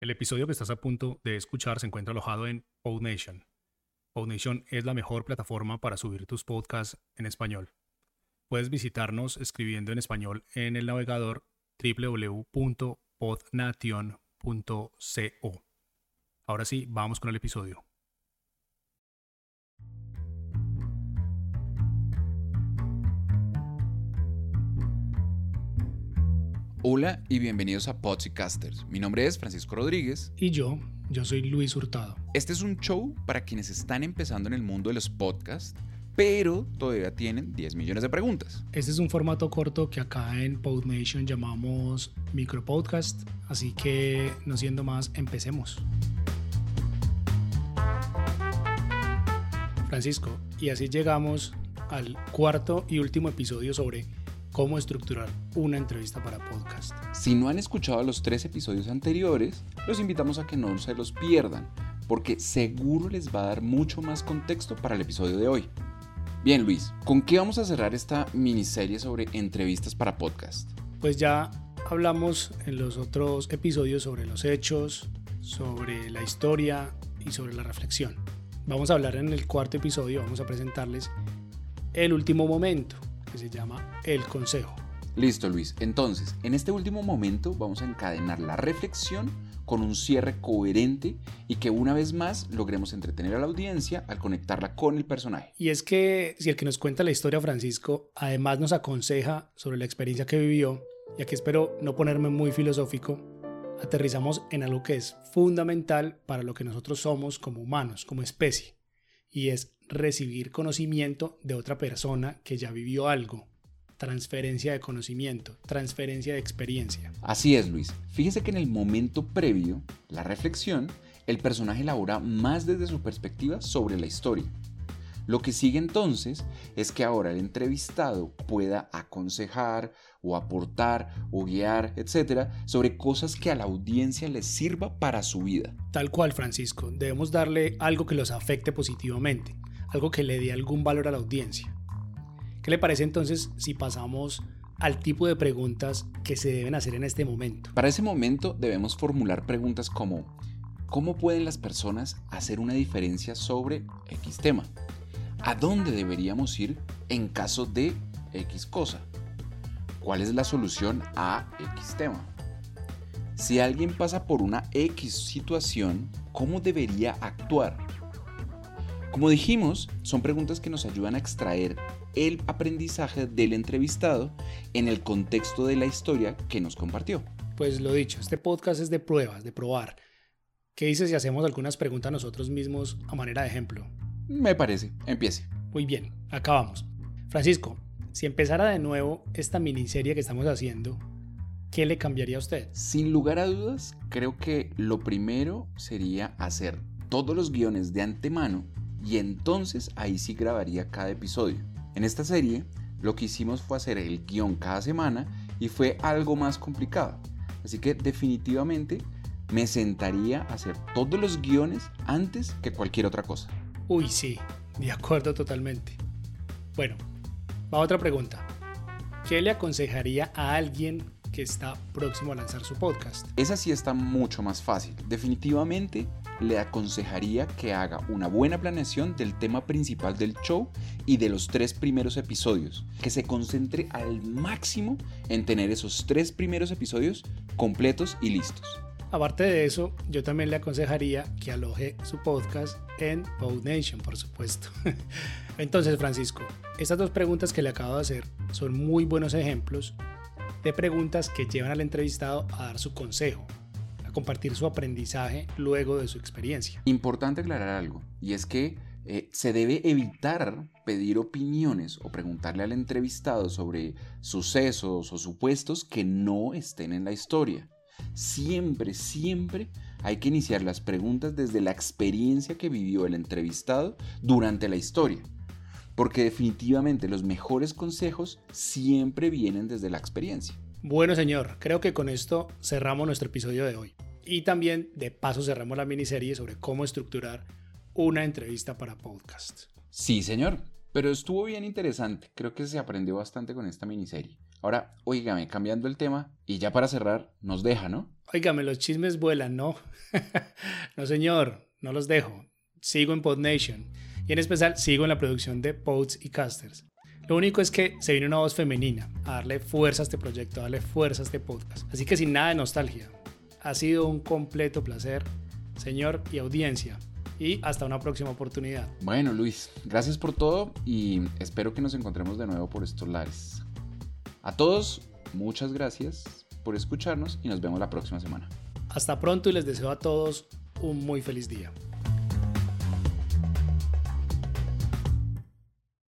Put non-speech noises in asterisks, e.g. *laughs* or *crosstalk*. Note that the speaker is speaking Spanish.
El episodio que estás a punto de escuchar se encuentra alojado en PodNation. PodNation es la mejor plataforma para subir tus podcasts en español. Puedes visitarnos escribiendo en español en el navegador www.podnation.co. Ahora sí, vamos con el episodio. Hola y bienvenidos a Podcasters. Mi nombre es Francisco Rodríguez. Y yo, yo soy Luis Hurtado. Este es un show para quienes están empezando en el mundo de los podcasts, pero todavía tienen 10 millones de preguntas. Este es un formato corto que acá en PodNation llamamos micropodcast, así que no siendo más, empecemos. Francisco, y así llegamos al cuarto y último episodio sobre cómo estructurar una entrevista para podcast. Si no han escuchado los tres episodios anteriores, los invitamos a que no se los pierdan, porque seguro les va a dar mucho más contexto para el episodio de hoy. Bien, Luis, ¿con qué vamos a cerrar esta miniserie sobre entrevistas para podcast? Pues ya hablamos en los otros episodios sobre los hechos, sobre la historia y sobre la reflexión. Vamos a hablar en el cuarto episodio, vamos a presentarles el último momento, que se llama El Consejo. Listo, Luis. Entonces, en este último momento vamos a encadenar la reflexión con un cierre coherente y que una vez más logremos entretener a la audiencia al conectarla con el personaje. Y es que si el que nos cuenta la historia, Francisco, además nos aconseja sobre la experiencia que vivió, y aquí espero no ponerme muy filosófico, aterrizamos en algo que es fundamental para lo que nosotros somos como humanos, como especie, y es recibir conocimiento de otra persona que ya vivió algo. Transferencia de conocimiento, transferencia de experiencia. Así es, Luis. Fíjese que en el momento previo, la reflexión, el personaje elabora más desde su perspectiva sobre la historia. Lo que sigue entonces es que ahora el entrevistado pueda aconsejar o aportar o guiar, etcétera, sobre cosas que a la audiencia les sirva para su vida. Tal cual, Francisco, debemos darle algo que los afecte positivamente algo que le dé algún valor a la audiencia. ¿Qué le parece entonces si pasamos al tipo de preguntas que se deben hacer en este momento? Para ese momento debemos formular preguntas como ¿cómo pueden las personas hacer una diferencia sobre X tema? ¿A dónde deberíamos ir en caso de X cosa? ¿Cuál es la solución a X tema? Si alguien pasa por una X situación, ¿cómo debería actuar? Como dijimos, son preguntas que nos ayudan a extraer el aprendizaje del entrevistado en el contexto de la historia que nos compartió. Pues lo dicho, este podcast es de pruebas, de probar. ¿Qué dices si hacemos algunas preguntas nosotros mismos a manera de ejemplo? Me parece, empiece. Muy bien, acabamos. Francisco, si empezara de nuevo esta miniserie que estamos haciendo, ¿qué le cambiaría a usted? Sin lugar a dudas, creo que lo primero sería hacer todos los guiones de antemano y entonces ahí sí grabaría cada episodio. En esta serie lo que hicimos fue hacer el guion cada semana y fue algo más complicado. Así que definitivamente me sentaría a hacer todos los guiones antes que cualquier otra cosa. Uy, sí, de acuerdo totalmente. Bueno, va otra pregunta. ¿Qué le aconsejaría a alguien que está próximo a lanzar su podcast? Esa sí está mucho más fácil. Definitivamente le aconsejaría que haga una buena planeación del tema principal del show y de los tres primeros episodios. Que se concentre al máximo en tener esos tres primeros episodios completos y listos. Aparte de eso, yo también le aconsejaría que aloje su podcast en PodNation, por supuesto. *laughs* Entonces, Francisco, estas dos preguntas que le acabo de hacer son muy buenos ejemplos de preguntas que llevan al entrevistado a dar su consejo, compartir su aprendizaje luego de su experiencia. Importante aclarar algo, y es que eh, se debe evitar pedir opiniones o preguntarle al entrevistado sobre sucesos o supuestos que no estén en la historia. Siempre, siempre hay que iniciar las preguntas desde la experiencia que vivió el entrevistado durante la historia. Porque definitivamente los mejores consejos siempre vienen desde la experiencia. Bueno, señor, creo que con esto cerramos nuestro episodio de hoy. Y también, de paso, cerramos la miniserie sobre cómo estructurar una entrevista para podcast. Sí, señor, pero estuvo bien interesante. Creo que se aprendió bastante con esta miniserie. Ahora, oígame, cambiando el tema, y ya para cerrar, nos deja, ¿no? Óigame, los chismes vuelan, ¿no? *laughs* no, señor, no los dejo. Sigo en PodNation. Y en especial sigo en la producción de Pods y Casters. Lo único es que se viene una voz femenina a darle fuerza a este proyecto, a darle fuerza a este podcast. Así que sin nada de nostalgia. Ha sido un completo placer, señor y audiencia. Y hasta una próxima oportunidad. Bueno, Luis, gracias por todo y espero que nos encontremos de nuevo por estos lares. A todos, muchas gracias por escucharnos y nos vemos la próxima semana. Hasta pronto y les deseo a todos un muy feliz día.